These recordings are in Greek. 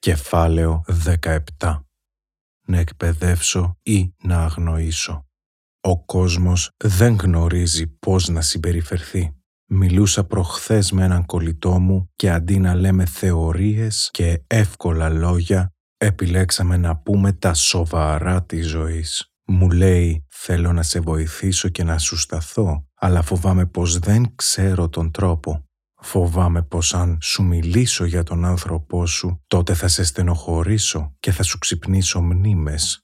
Κεφάλαιο 17 Να εκπαιδεύσω ή να αγνοήσω. Ο κόσμος δεν γνωρίζει πώς να συμπεριφερθεί. Μιλούσα προχθές με έναν κολλητό μου και αντί να λέμε θεωρίες και εύκολα λόγια, επιλέξαμε να πούμε τα σοβαρά της ζωής. Μου λέει «Θέλω να σε βοηθήσω και να σου σταθώ, αλλά φοβάμαι πως δεν ξέρω τον τρόπο. Φοβάμαι πως αν σου μιλήσω για τον άνθρωπό σου, τότε θα σε στενοχωρήσω και θα σου ξυπνήσω μνήμες.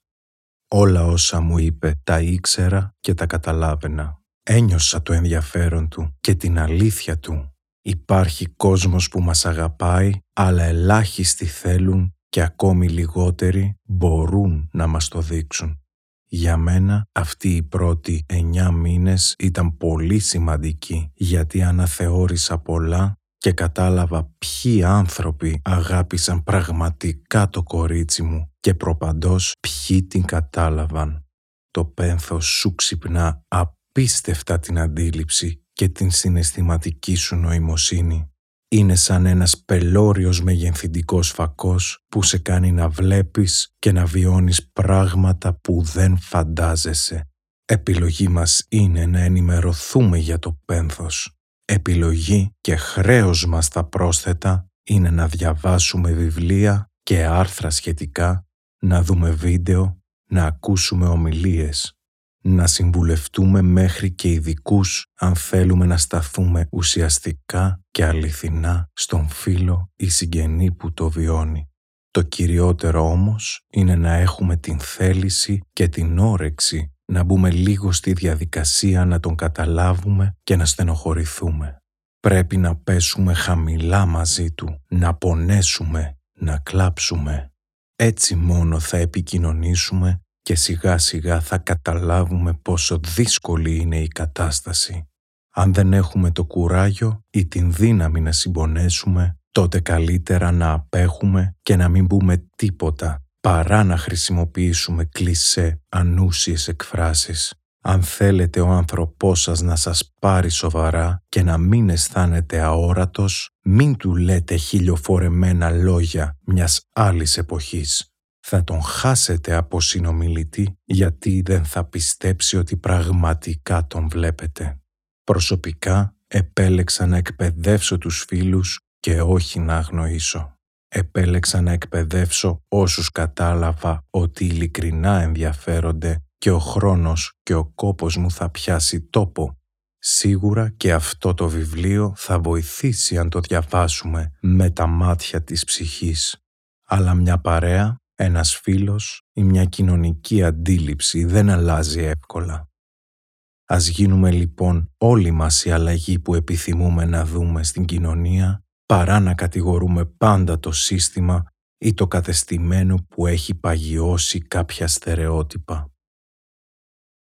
Όλα όσα μου είπε τα ήξερα και τα καταλάβαινα. Ένιωσα το ενδιαφέρον του και την αλήθεια του. Υπάρχει κόσμος που μας αγαπάει, αλλά ελάχιστοι θέλουν και ακόμη λιγότεροι μπορούν να μας το δείξουν. Για μένα αυτοί οι πρώτοι εννιά μήνες ήταν πολύ σημαντικοί γιατί αναθεώρησα πολλά και κατάλαβα ποιοι άνθρωποι αγάπησαν πραγματικά το κορίτσι μου και προπαντός ποιοι την κατάλαβαν. Το πένθος σου ξυπνά απίστευτα την αντίληψη και την συναισθηματική σου νοημοσύνη είναι σαν ένας πελώριος μεγενθυντικός φακός που σε κάνει να βλέπεις και να βιώνεις πράγματα που δεν φαντάζεσαι. Επιλογή μας είναι να ενημερωθούμε για το πένθος. Επιλογή και χρέος μας τα πρόσθετα είναι να διαβάσουμε βιβλία και άρθρα σχετικά, να δούμε βίντεο, να ακούσουμε ομιλίες να συμβουλευτούμε μέχρι και ειδικούς αν θέλουμε να σταθούμε ουσιαστικά και αληθινά στον φίλο ή συγγενή που το βιώνει. Το κυριότερο όμως είναι να έχουμε την θέληση και την όρεξη να μπούμε λίγο στη διαδικασία να τον καταλάβουμε και να στενοχωρηθούμε. Πρέπει να πέσουμε χαμηλά μαζί του, να πονέσουμε, να κλάψουμε. Έτσι μόνο θα επικοινωνήσουμε και σιγά σιγά θα καταλάβουμε πόσο δύσκολη είναι η κατάσταση. Αν δεν έχουμε το κουράγιο ή την δύναμη να συμπονέσουμε, τότε καλύτερα να απέχουμε και να μην πούμε τίποτα παρά να χρησιμοποιήσουμε κλισέ ανούσιες εκφράσεις. Αν θέλετε ο άνθρωπός σας να σας πάρει σοβαρά και να μην αισθάνεται αόρατος, μην του λέτε χιλιοφορεμένα λόγια μιας άλλης εποχής θα τον χάσετε από συνομιλητή γιατί δεν θα πιστέψει ότι πραγματικά τον βλέπετε. Προσωπικά επέλεξα να εκπαιδεύσω τους φίλους και όχι να αγνοήσω. Επέλεξα να εκπαιδεύσω όσους κατάλαβα ότι ειλικρινά ενδιαφέρονται και ο χρόνος και ο κόπος μου θα πιάσει τόπο. Σίγουρα και αυτό το βιβλίο θα βοηθήσει αν το διαβάσουμε με τα μάτια της ψυχής. Αλλά μια παρέα ένας φίλος ή μια κοινωνική αντίληψη δεν αλλάζει εύκολα. Ας γίνουμε λοιπόν όλοι μας η αλλαγή που επιθυμούμε να δούμε στην κοινωνία παρά να κατηγορούμε πάντα το σύστημα ή το κατεστημένο που έχει παγιώσει κάποια στερεότυπα.